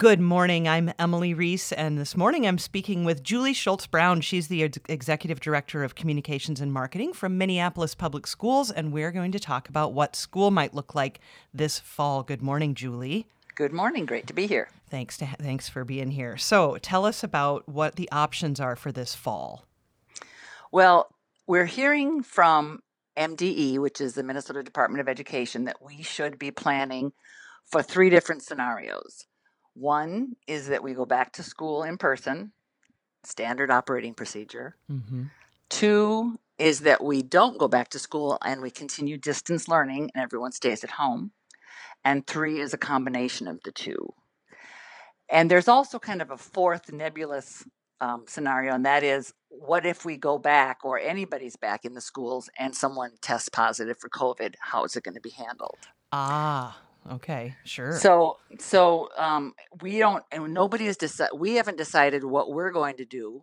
Good morning. I'm Emily Reese, and this morning I'm speaking with Julie Schultz Brown. She's the Executive Director of Communications and Marketing from Minneapolis Public Schools, and we're going to talk about what school might look like this fall. Good morning, Julie. Good morning. Great to be here. Thanks to, thanks for being here. So, tell us about what the options are for this fall. Well, we're hearing from MDE, which is the Minnesota Department of Education, that we should be planning for three different scenarios. One is that we go back to school in person, standard operating procedure. Mm-hmm. Two is that we don't go back to school and we continue distance learning and everyone stays at home. And three is a combination of the two. And there's also kind of a fourth nebulous um, scenario, and that is what if we go back or anybody's back in the schools and someone tests positive for COVID? How is it going to be handled? Ah, Okay, sure. So, so um, we don't, and nobody has decided. We haven't decided what we're going to do,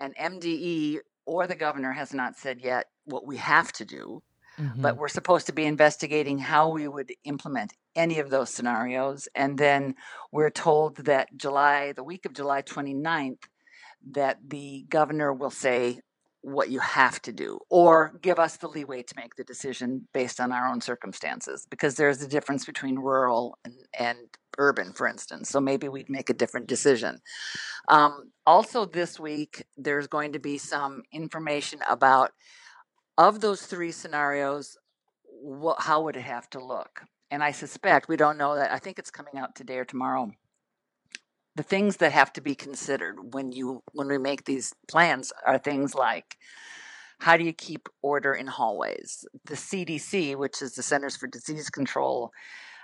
and MDE or the governor has not said yet what we have to do. Mm-hmm. But we're supposed to be investigating how we would implement any of those scenarios, and then we're told that July, the week of July 29th, that the governor will say what you have to do or give us the leeway to make the decision based on our own circumstances because there's a difference between rural and, and urban for instance. So maybe we'd make a different decision. Um, also this week there's going to be some information about of those three scenarios how would it have to look? And i suspect we don't know that i think it's coming out today or tomorrow the things that have to be considered when you when we make these plans are things like how do you keep order in hallways? The cdc which is the centers for disease control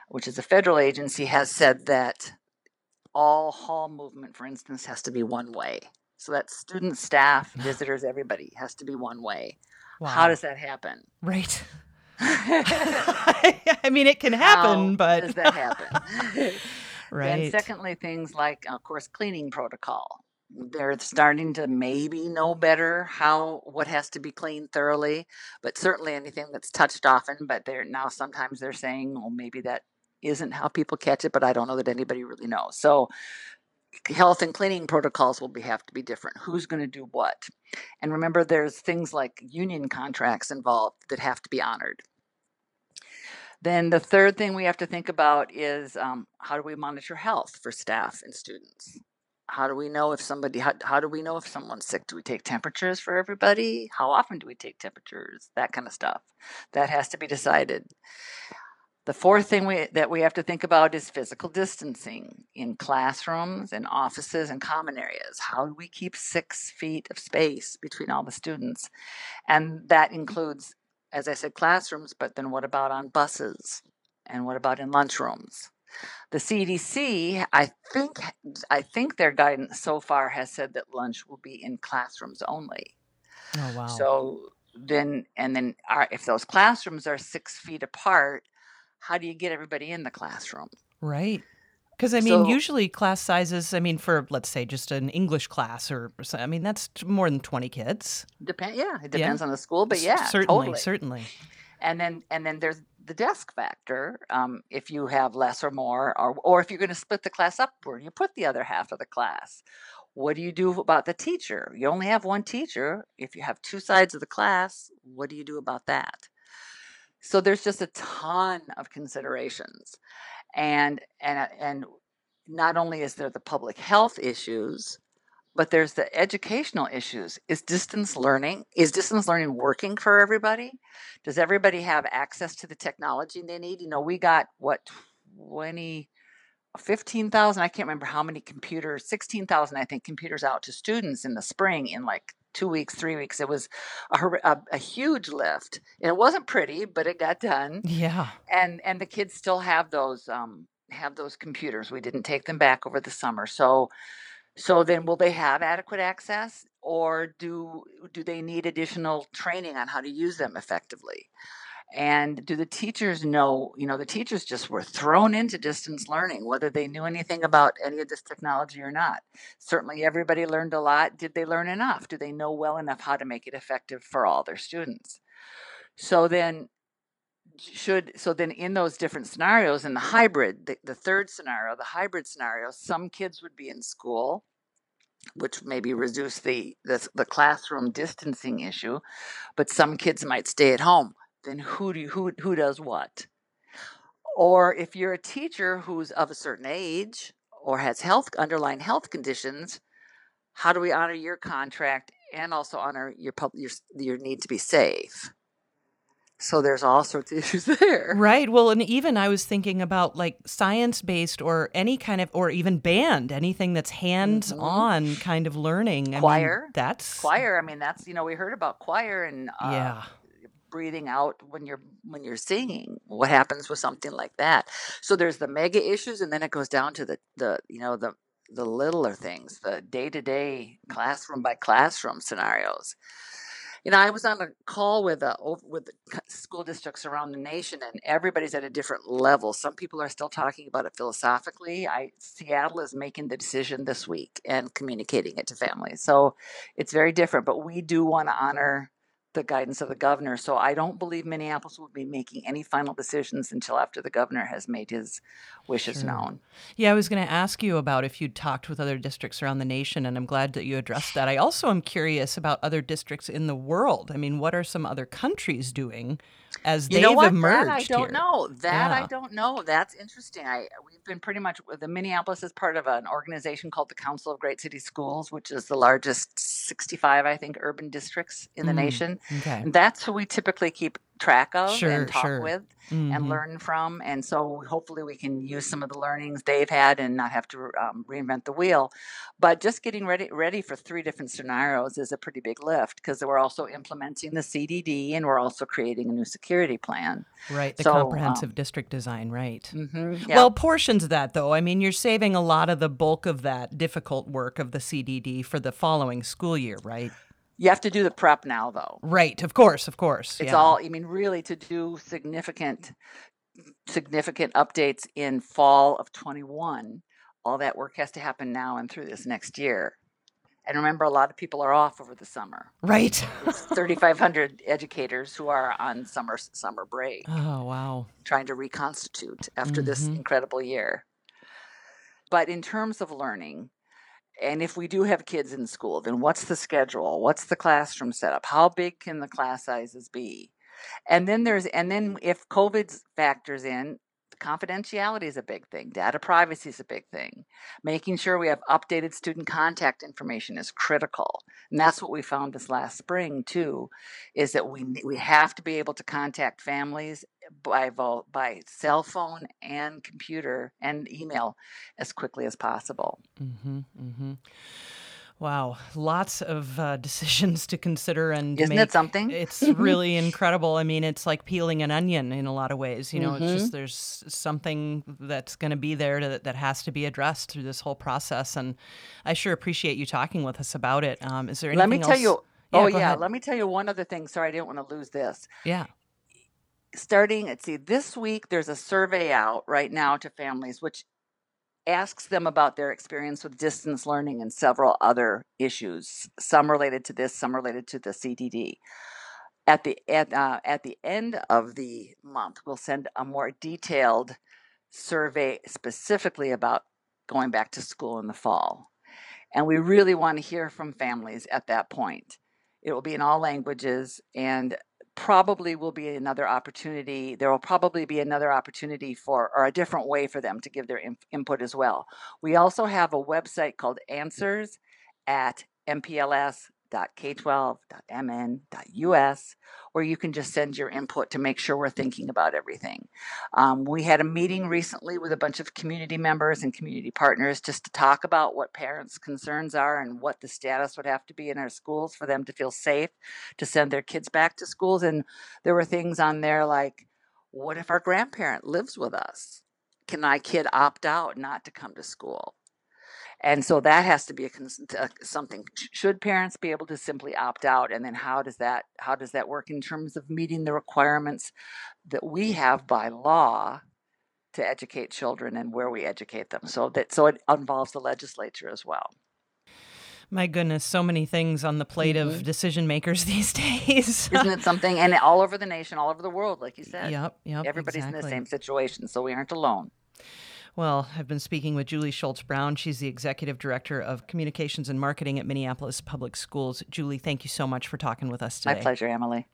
which is a federal agency has said that all hall movement for instance has to be one way. So that students staff visitors everybody has to be one way. Wow. how does that happen? Right. I mean, it can happen, How but does that happen? Right. And secondly, things like, of course, cleaning protocol. They're starting to maybe know better how what has to be cleaned thoroughly, but certainly anything that's touched often. But they're now sometimes they're saying, well, maybe that isn't how people catch it, but I don't know that anybody really knows. So health and cleaning protocols will be, have to be different. Who's going to do what? And remember, there's things like union contracts involved that have to be honored. Then the third thing we have to think about is um, how do we monitor health for staff and students? How do we know if somebody, how, how do we know if someone's sick? Do we take temperatures for everybody? How often do we take temperatures? That kind of stuff. That has to be decided. The fourth thing we, that we have to think about is physical distancing in classrooms and offices and common areas. How do we keep six feet of space between all the students? And that includes as I said, classrooms, but then what about on buses? And what about in lunchrooms? The CDC, I think, I think their guidance so far has said that lunch will be in classrooms only. Oh wow! So then, and then, are, if those classrooms are six feet apart, how do you get everybody in the classroom? Right. Because I mean, so, usually class sizes. I mean, for let's say just an English class, or I mean, that's more than twenty kids. Depend. Yeah, it depends yeah. on the school, but yeah, certainly, totally. certainly. And then, and then there's the desk factor. Um, if you have less or more, or or if you're going to split the class up, where do you put the other half of the class? What do you do about the teacher? You only have one teacher. If you have two sides of the class, what do you do about that? So there's just a ton of considerations and and uh, and not only is there the public health issues but there's the educational issues. Is distance learning is distance learning working for everybody? Does everybody have access to the technology they need? You know we got what 20 15,000 I can't remember how many computers 16,000 I think computers out to students in the spring in like two weeks, three weeks. It was a, a, a, huge lift, and it wasn't pretty, but it got done. Yeah, and and the kids still have those um, have those computers. We didn't take them back over the summer, so so then will they have adequate access, or do do they need additional training on how to use them effectively? And do the teachers know, you know, the teachers just were thrown into distance learning, whether they knew anything about any of this technology or not. Certainly everybody learned a lot. Did they learn enough? Do they know well enough how to make it effective for all their students? So then, should so then in those different scenarios in the hybrid the, the third scenario the hybrid scenario some kids would be in school which maybe reduce the, the the classroom distancing issue but some kids might stay at home then who do you, who who does what or if you're a teacher who's of a certain age or has health underlying health conditions how do we honor your contract and also honor your your your need to be safe so there's all sorts of issues there. Right. Well, and even I was thinking about like science based or any kind of, or even band, anything that's hands on mm-hmm. kind of learning. I choir. Mean, that's choir. I mean, that's, you know, we heard about choir and, uh, yeah. Breathing out when you're when you're singing what happens with something like that so there's the mega issues and then it goes down to the the you know the the littler things the day-to-day classroom by classroom scenarios you know, I was on a call with a with school districts around the nation, and everybody's at a different level. Some people are still talking about it philosophically. I Seattle is making the decision this week and communicating it to families, so it's very different. But we do want to honor the guidance of the governor. So I don't believe Minneapolis will be making any final decisions until after the governor has made his wishes sure. known. Yeah, I was going to ask you about if you'd talked with other districts around the nation, and I'm glad that you addressed that. I also am curious about other districts in the world. I mean, what are some other countries doing as you they've emerged? That I don't here? know. That yeah. I don't know. That's interesting. I we've been pretty much the Minneapolis is part of an organization called the Council of Great City Schools, which is the largest 65, I think, urban districts in the mm, nation. Okay. And that's who we typically keep track of sure, and talk sure. with mm-hmm. and learn from. And so hopefully we can use some of the learnings they've had and not have to um, reinvent the wheel. But just getting ready ready for three different scenarios is a pretty big lift because we're also implementing the CDD and we're also creating a new security plan. Right, the so, comprehensive um, district design, right. Mm-hmm, yeah. Well, portions of that, though. I mean, you're saving a lot of the bulk of that difficult work of the CDD for the following school year, right? You have to do the prep now, though. Right, of course, of course. It's yeah. all. I mean, really, to do significant, significant updates in fall of 21, all that work has to happen now and through this next year. And remember, a lot of people are off over the summer. Right. 3,500 educators who are on summer summer break. Oh wow! Trying to reconstitute after mm-hmm. this incredible year. But in terms of learning, and if we do have kids in school, then what's the schedule? What's the classroom setup? How big can the class sizes be? And then there's and then if COVID factors in, confidentiality is a big thing. Data privacy is a big thing. Making sure we have updated student contact information is critical. And that's what we found this last spring too, is that we we have to be able to contact families by by cell phone and computer and email as quickly as possible. Mm-hmm, mm-hmm. Wow, lots of uh, decisions to consider and isn't make. it something? It's really incredible. I mean, it's like peeling an onion in a lot of ways. You know, mm-hmm. it's just there's something that's going to be there to, that has to be addressed through this whole process. And I sure appreciate you talking with us about it. Um, is there anything? Let me else? tell you. Yeah, oh yeah, ahead. let me tell you one other thing. Sorry, I didn't want to lose this. Yeah starting let's see this week there's a survey out right now to families which asks them about their experience with distance learning and several other issues, some related to this, some related to the CDD. At the at, uh, at the end of the month, we'll send a more detailed survey specifically about going back to school in the fall. And we really want to hear from families at that point. It will be in all languages, and probably will be another opportunity. There will probably be another opportunity for, or a different way for them to give their in, input as well. We also have a website called Answers at MPLS www.k12.mn.us, where you can just send your input to make sure we're thinking about everything. Um, we had a meeting recently with a bunch of community members and community partners just to talk about what parents' concerns are and what the status would have to be in our schools for them to feel safe to send their kids back to schools. And there were things on there like, what if our grandparent lives with us? Can my kid opt out not to come to school? And so that has to be a, a, something should parents be able to simply opt out and then how does that how does that work in terms of meeting the requirements that we have by law to educate children and where we educate them so that so it involves the legislature as well My goodness, so many things on the plate mm-hmm. of decision makers these days. Isn't it something? And all over the nation, all over the world, like you said. Yep, yep. Everybody's exactly. in the same situation, so we aren't alone. Well, I've been speaking with Julie Schultz Brown. She's the executive director of communications and marketing at Minneapolis Public Schools. Julie, thank you so much for talking with us today. My pleasure, Emily.